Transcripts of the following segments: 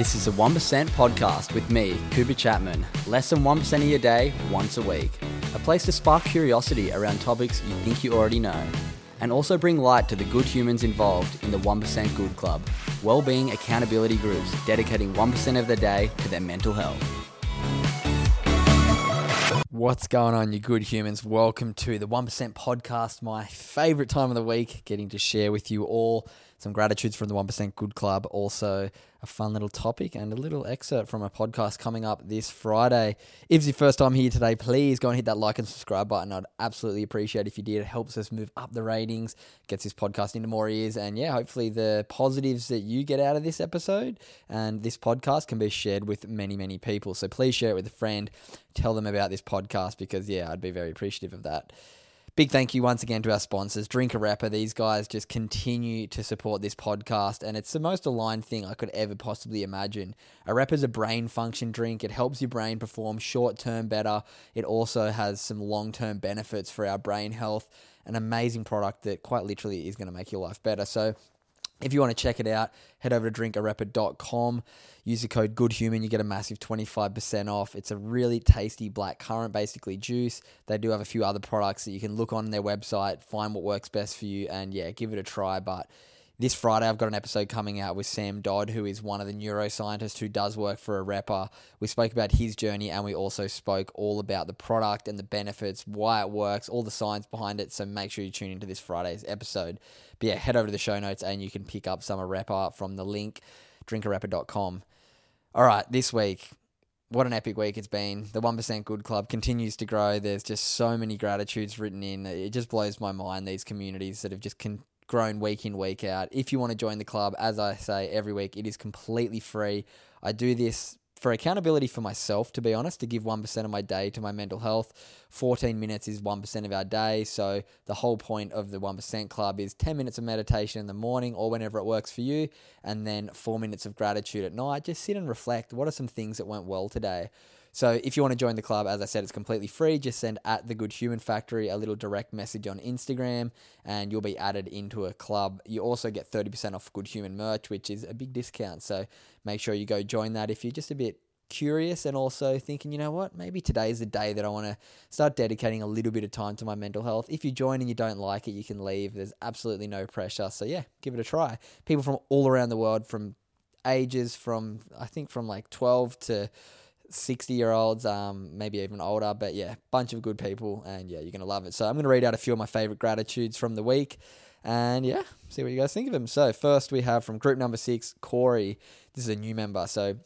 This is a 1% podcast with me, Cooper Chapman. Less than 1% of your day, once a week. A place to spark curiosity around topics you think you already know. And also bring light to the good humans involved in the 1% Good Club, well-being accountability groups dedicating 1% of their day to their mental health. What's going on, you good humans? Welcome to the 1% podcast, my favorite time of the week, getting to share with you all some gratitudes from the 1% Good Club, also a fun little topic and a little excerpt from a podcast coming up this Friday. If it's your first time here today, please go and hit that like and subscribe button. I'd absolutely appreciate if you did. It helps us move up the ratings, gets this podcast into more ears, and yeah, hopefully the positives that you get out of this episode and this podcast can be shared with many, many people. So please share it with a friend, tell them about this podcast because yeah, I'd be very appreciative of that. Big thank you once again to our sponsors, Drink Arepa. These guys just continue to support this podcast, and it's the most aligned thing I could ever possibly imagine. Arepa is a brain function drink. It helps your brain perform short term better. It also has some long term benefits for our brain health. An amazing product that quite literally is going to make your life better. So, if you want to check it out, head over to drinkarepa.com. Use the code GOODHUMAN, you get a massive 25% off. It's a really tasty black currant, basically juice. They do have a few other products that you can look on their website, find what works best for you, and yeah, give it a try. But this Friday, I've got an episode coming out with Sam Dodd, who is one of the neuroscientists who does work for Arepa. We spoke about his journey and we also spoke all about the product and the benefits, why it works, all the science behind it. So make sure you tune into this Friday's episode. But yeah, head over to the show notes and you can pick up some Arepa from the link drinkarepa.com. All right, this week, what an epic week it's been. The 1% Good Club continues to grow. There's just so many gratitudes written in. It just blows my mind, these communities that have just con- grown week in, week out. If you want to join the club, as I say every week, it is completely free. I do this for accountability for myself, to be honest, to give 1% of my day to my mental health. 14 minutes is 1% of our day. So the whole point of the 1% club is 10 minutes of meditation in the morning or whenever it works for you, and then four minutes of gratitude at night. Just sit and reflect. What are some things that went well today? So if you want to join the club, as I said, it's completely free. Just send at the Good Human Factory a little direct message on Instagram, and you'll be added into a club. You also get thirty percent off Good Human merch, which is a big discount. So make sure you go join that if you're just a bit curious and also thinking, you know what, maybe today is the day that I want to start dedicating a little bit of time to my mental health. If you join and you don't like it, you can leave. There's absolutely no pressure. So yeah, give it a try. People from all around the world, from ages from I think from like 12 to 60 year olds, um, maybe even older. But yeah, bunch of good people, and yeah, you're gonna love it. So I'm gonna read out a few of my favorite gratitudes from the week, and yeah, see what you guys think of them. So first we have from group number six, Corey. This is a new member. So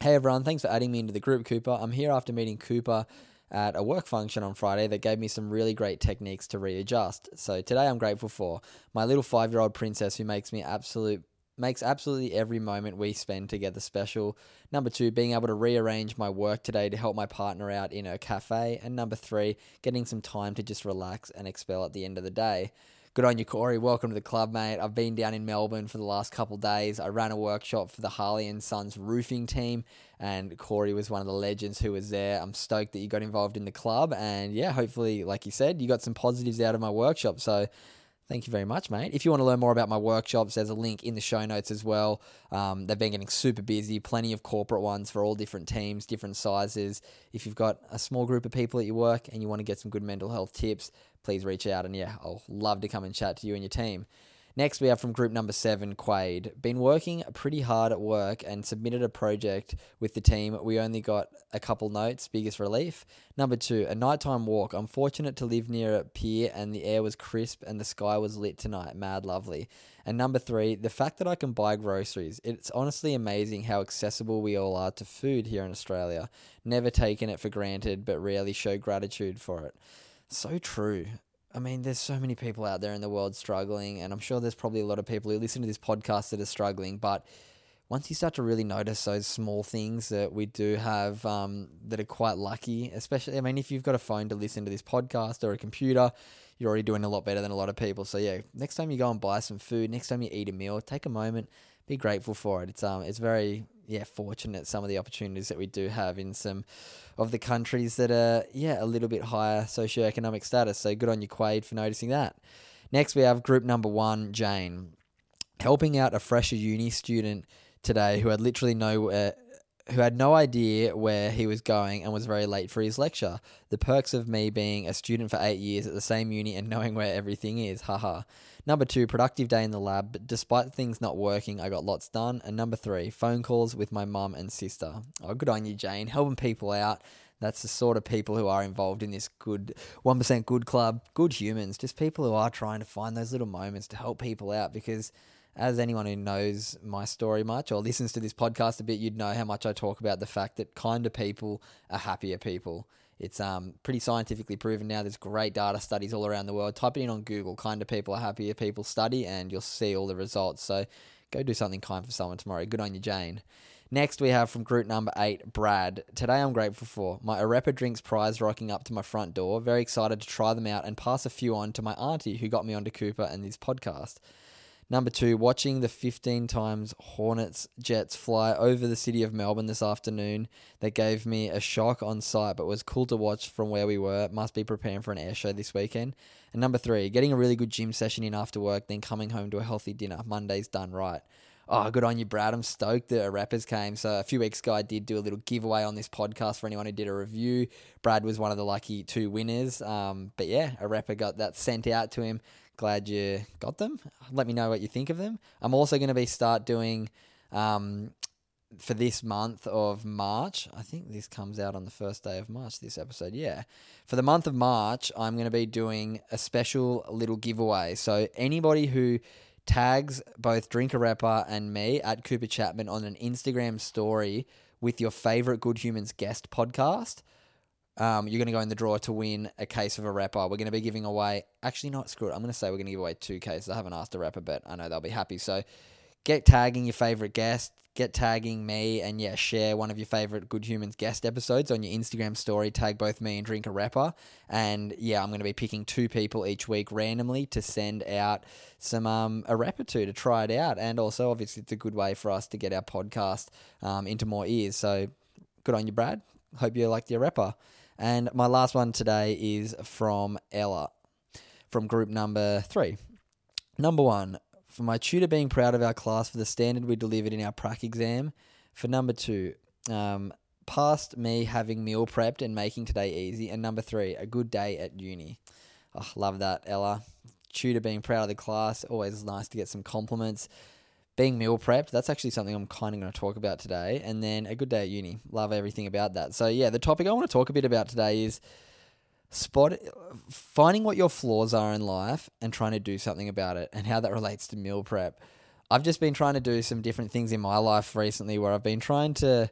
hey everyone, thanks for adding me into the group, Cooper. I'm here after meeting Cooper at a work function on Friday that gave me some really great techniques to readjust. So today I'm grateful for my little five year old princess who makes me absolute makes absolutely every moment we spend together special. Number two, being able to rearrange my work today to help my partner out in her cafe. And number three, getting some time to just relax and expel at the end of the day. Good on you, Corey. Welcome to the club, mate. I've been down in Melbourne for the last couple days. I ran a workshop for the Harley and Sons roofing team, and Corey was one of the legends who was there. I'm stoked that you got involved in the club, and yeah, hopefully, like you said, you got some positives out of my workshop. So Thank you very much, mate. If you want to learn more about my workshops, there's a link in the show notes as well. Um, they've been getting super busy, plenty of corporate ones for all different teams, different sizes. If you've got a small group of people at your work and you want to get some good mental health tips, please reach out. And yeah, I'll love to come and chat to you and your team. Next, we have from group number seven, Quade. Been working pretty hard at work and submitted a project with the team. We only got a couple notes, biggest relief. Number two, a nighttime walk. I'm fortunate to live near a pier and the air was crisp and the sky was lit tonight. Mad lovely. And number three, the fact that I can buy groceries. It's honestly amazing how accessible we all are to food here in Australia. Never taken it for granted, but rarely show gratitude for it. So true. I mean, there's so many people out there in the world struggling, and I'm sure there's probably a lot of people who listen to this podcast that are struggling. But once you start to really notice those small things that we do have um, that are quite lucky, especially, I mean, if you've got a phone to listen to this podcast or a computer, you're already doing a lot better than a lot of people. So yeah, next time you go and buy some food, next time you eat a meal, take a moment, be grateful for it. It's um, it's very yeah fortunate some of the opportunities that we do have in some of the countries that are yeah a little bit higher socioeconomic status. So good on you, Quade, for noticing that. Next, we have group number one, Jane, helping out a fresher uni student today who had literally no who had no idea where he was going and was very late for his lecture. The perks of me being a student for eight years at the same uni and knowing where everything is. Haha. Number two, productive day in the lab. But despite things not working, I got lots done. And number three, phone calls with my mum and sister. Oh, good on you, Jane. Helping people out. That's the sort of people who are involved in this good 1% good club, good humans, just people who are trying to find those little moments to help people out because as anyone who knows my story much or listens to this podcast a bit, you'd know how much I talk about the fact that kinder people are happier people. It's um, pretty scientifically proven now. There's great data studies all around the world. Type it in on Google, kinder people are happier people study, and you'll see all the results. So go do something kind for someone tomorrow. Good on you, Jane. Next, we have from group number eight, Brad. Today, I'm grateful for my Arepa Drinks prize rocking up to my front door. Very excited to try them out and pass a few on to my auntie who got me onto Cooper and this podcast. Number two, watching the 15 times Hornets jets fly over the city of Melbourne this afternoon. That gave me a shock on sight, but was cool to watch from where we were. Must be preparing for an air show this weekend. And number three, getting a really good gym session in after work, then coming home to a healthy dinner. Monday's done right. Oh, good on you, Brad. I'm stoked that Arepas came. So a few weeks ago, I did do a little giveaway on this podcast for anyone who did a review. Brad was one of the lucky two winners. Um, but yeah, Arepa got that sent out to him glad you got them. Let me know what you think of them. I'm also going to be start doing um, for this month of March. I think this comes out on the first day of March. This episode, yeah. For the month of March, I'm going to be doing a special little giveaway. So anybody who tags both Drink Arepa and me at Cooper Chapman on an Instagram story with your favorite Good Humans guest podcast um, you're going to go in the draw to win a case of Arepa. We're going to be giving away, actually, not screw it. I'm going to say we're going to give away two cases. I haven't asked Arepa, but I know they'll be happy. So get tagging your favorite guest, get tagging me, and yeah, share one of your favorite Good Humans guest episodes on your Instagram story. Tag both me and Drink Arepa. And yeah, I'm going to be picking two people each week randomly to send out some um, Arepa to to try it out. And also, obviously, it's a good way for us to get our podcast um, into more ears. So good on you, Brad. Hope you like the Arepa. And my last one today is from Ella from group number three. Number one, for my tutor being proud of our class for the standard we delivered in our prac exam. For number two, um, past me having meal prepped and making today easy. And number three, a good day at uni. Oh, love that, Ella. Tutor being proud of the class. Always nice to get some compliments being meal prepped, that's actually something I'm kind of going to talk about today. And then a good day at uni. Love everything about that. So, yeah, the topic I want to talk a bit about today is spot finding what your flaws are in life and trying to do something about it and how that relates to meal prep. I've just been trying to do some different things in my life recently where I've been trying to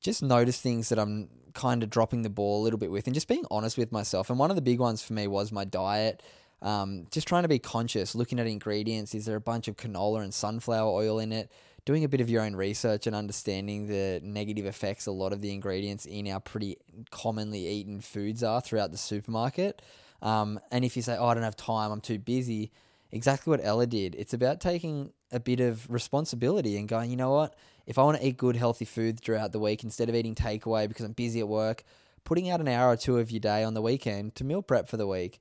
just notice things that I'm kind of dropping the ball a little bit with and just being honest with myself. And one of the big ones for me was my diet. Um, just trying to be conscious, looking at ingredients. Is there a bunch of canola and sunflower oil in it? Doing a bit of your own research and understanding the negative effects a lot of the ingredients in our pretty commonly eaten foods are throughout the supermarket. Um, and if you say, "Oh, I don't have time, I'm too busy," exactly what Ella did. It's about taking a bit of responsibility and going, you know what? If I want to eat good, healthy food throughout the week instead of eating takeaway because I'm busy at work, putting out an hour or two of your day on the weekend to meal prep for the week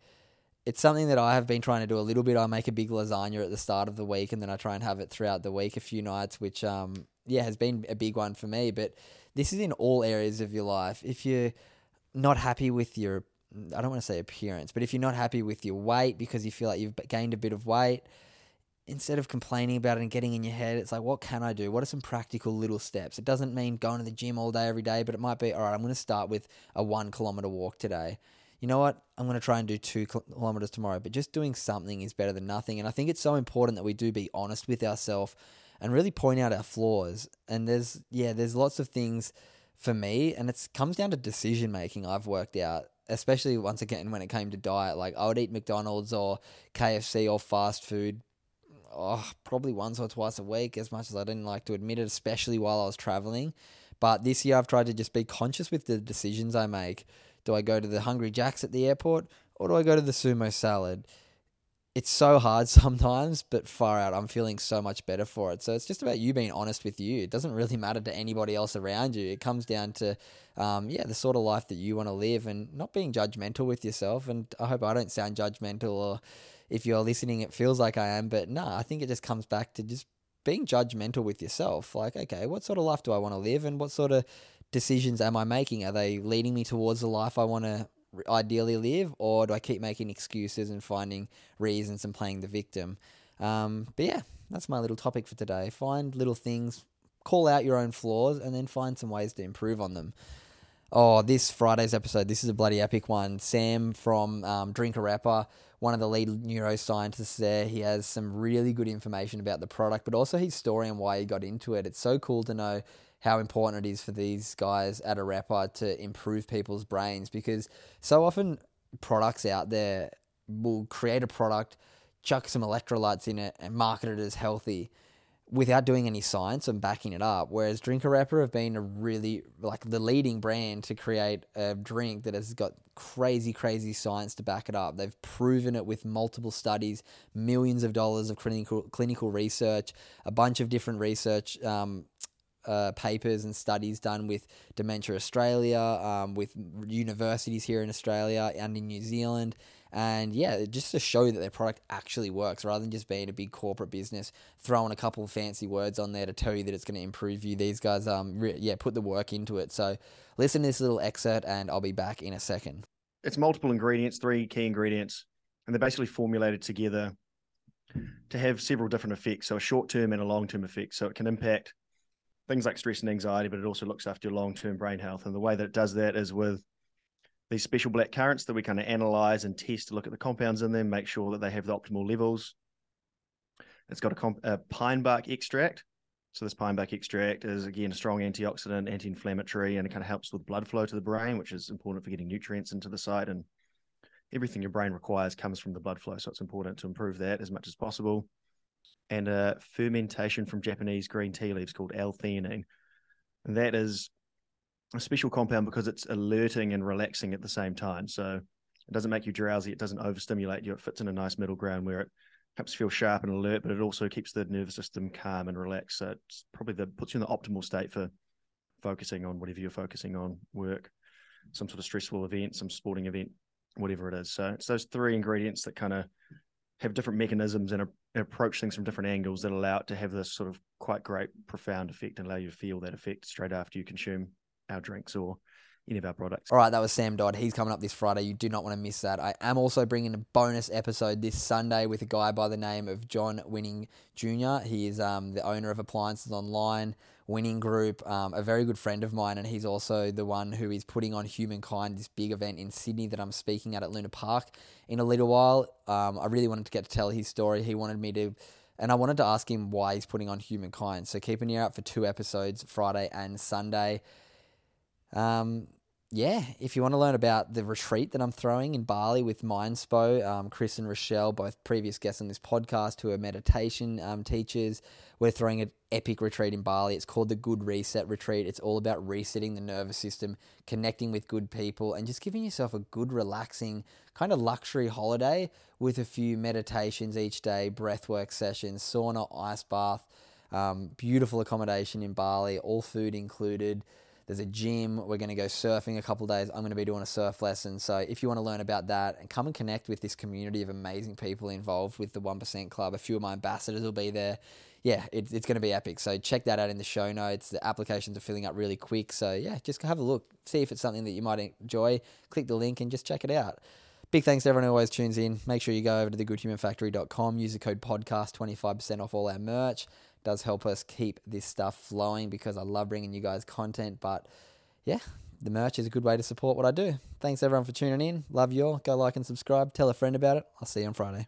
it's something that I have been trying to do a little bit. I make a big lasagna at the start of the week, and then I try and have it throughout the week a few nights, which um yeah has been a big one for me. But this is in all areas of your life. If you're not happy with your I don't want to say appearance, but if you're not happy with your weight because you feel like you've gained a bit of weight, instead of complaining about it and getting in your head, it's like, what can I do? What are some practical little steps? It doesn't mean going to the gym all day, every day, but it might be, all right, I'm going to start with a one kilometer walk today you know what, I'm going to try and do two kilometers tomorrow, but just doing something is better than nothing. And I think it's so important that we do be honest with ourselves and really point out our flaws. And there's, yeah, there's lots of things for me, and it comes down to decision making. I've worked out especially once again when it came to diet. Like I would eat McDonald's or KFC or fast food. Oh, probably once or twice a week, as much as I didn't like to admit it, especially while I was traveling. But this year, I've tried to just be conscious with the decisions I make. Do I go to the Hungry Jacks at the airport or do I go to the sumo salad? It's so hard sometimes, but far out, I'm feeling so much better for it. So it's just about you being honest with you. It doesn't really matter to anybody else around you. It comes down to, um, yeah, the sort of life that you want to live and not being judgmental with yourself. And I hope I don't sound judgmental or if you're listening, it feels like I am. But no, I think it just comes back to just being judgmental with yourself. Like, okay, what sort of life do I want to live and what sort of decisions am I making? Are they leading me towards the life I want to ideally live, or do I keep making excuses and finding reasons and playing the victim? Um, but yeah, that's my little topic for today. Find little things, call out your own flaws, and then find some ways to improve on them. Oh, this Friday's episode, this is a bloody epic one. Sam from um, Drink Arepa, one of the lead neuroscientists there, he has some really good information about the product, but also his story and why he got into it. It's so cool to know how important it is for these guys at Arepa to improve people's brains because so often products out there will create a product, chuck some electrolytes in it, and market it as healthy without doing any science and backing it up. Whereas Drink Arepa have been a really like the leading brand to create a drink that has got crazy, crazy science to back it up. They've proven it with multiple studies, millions of dollars of clinical clinical research, a bunch of different research um, uh, papers and studies done with Dementia Australia, um, with universities here in Australia and in New Zealand. And yeah, just to show that their product actually works rather than just being a big corporate business, throwing a couple of fancy words on there to tell you that it's going to improve you. These guys, um, re- yeah, put the work into it. So listen to this little excerpt and I'll be back in a second. It's multiple ingredients, three key ingredients, and they're basically formulated together to have several different effects. So a short term and a long term effect. So it can impact things like stress and anxiety, but it also looks after your long term brain health. And the way that it does that is with these special black currants that we kind of analyze and test to look at the compounds in them, make sure that they have the optimal levels. It's got a, comp- a pine bark extract. So this pine bark extract is again a strong antioxidant, anti-inflammatory, and it kind of helps with blood flow to the brain, which is important for getting nutrients into the site. And everything your brain requires comes from the blood flow, so it's important to improve that as much as possible and a fermentation from Japanese green tea leaves called L-theanine. And that is a special compound because it's alerting and relaxing at the same time. So it doesn't make you drowsy. It doesn't overstimulate you. It fits in a nice middle ground where it helps feel sharp and alert, but it also keeps the nervous system calm and relaxed. So it's probably the puts you in the optimal state for focusing on whatever you're focusing on, work, some sort of stressful event, some sporting event, whatever it is. So it's those three ingredients that kind of have different mechanisms and, and, approach things from different angles that allow it to have this sort of quite great, profound effect and allow you to feel that effect straight after you consume our drinks or any of our products. All right, that was Sam Dodd. He's coming up this Friday. You do not want to miss that. I am also bringing a bonus episode this Sunday with a guy by the name of John Winning Jr. He is um, the owner of Appliances Online Winning Group, um, a very good friend of mine, and he's also the one who is putting on Humankind, this big event in Sydney that I'm speaking at at Luna Park in a little while. Um, I really wanted to get to tell his story. He wanted me to and I wanted to ask him why he's putting on Humankind. So keep an ear out for two episodes, Friday and Sunday. Um, yeah, if you want to learn about the retreat that I'm throwing in Bali with Mindspo, um, Chris and Rochelle, both previous guests on this podcast who are meditation um, teachers, we're throwing an epic retreat in Bali. It's called the Good Reset Retreat. It's all about resetting the nervous system, connecting with good people, and just giving yourself a good, relaxing, kind of luxury holiday with a few meditations each day, breathwork sessions, sauna, ice bath, um, beautiful accommodation in Bali, all food included. There's a gym. We're going to go surfing a couple days. I'm going to be doing a surf lesson. So if you want to learn about that and come and connect with this community of amazing people involved with the 1% Club, a few of my ambassadors will be there. Yeah, it, it's going to be epic. So check that out in the show notes. The applications are filling up really quick. So yeah, just have a look. See if it's something that you might enjoy. Click the link and just check it out. Big thanks to everyone who always tunes in. Make sure you go over to thegoodhumanfactory.com, use the code podcast, 25% off all our merch does help us keep this stuff flowing because I love bringing you guys content. But yeah, the merch is a good way to support what I do. Thanks everyone for tuning in. Love you all. Go like and subscribe. Tell a friend about it. I'll see you on Friday.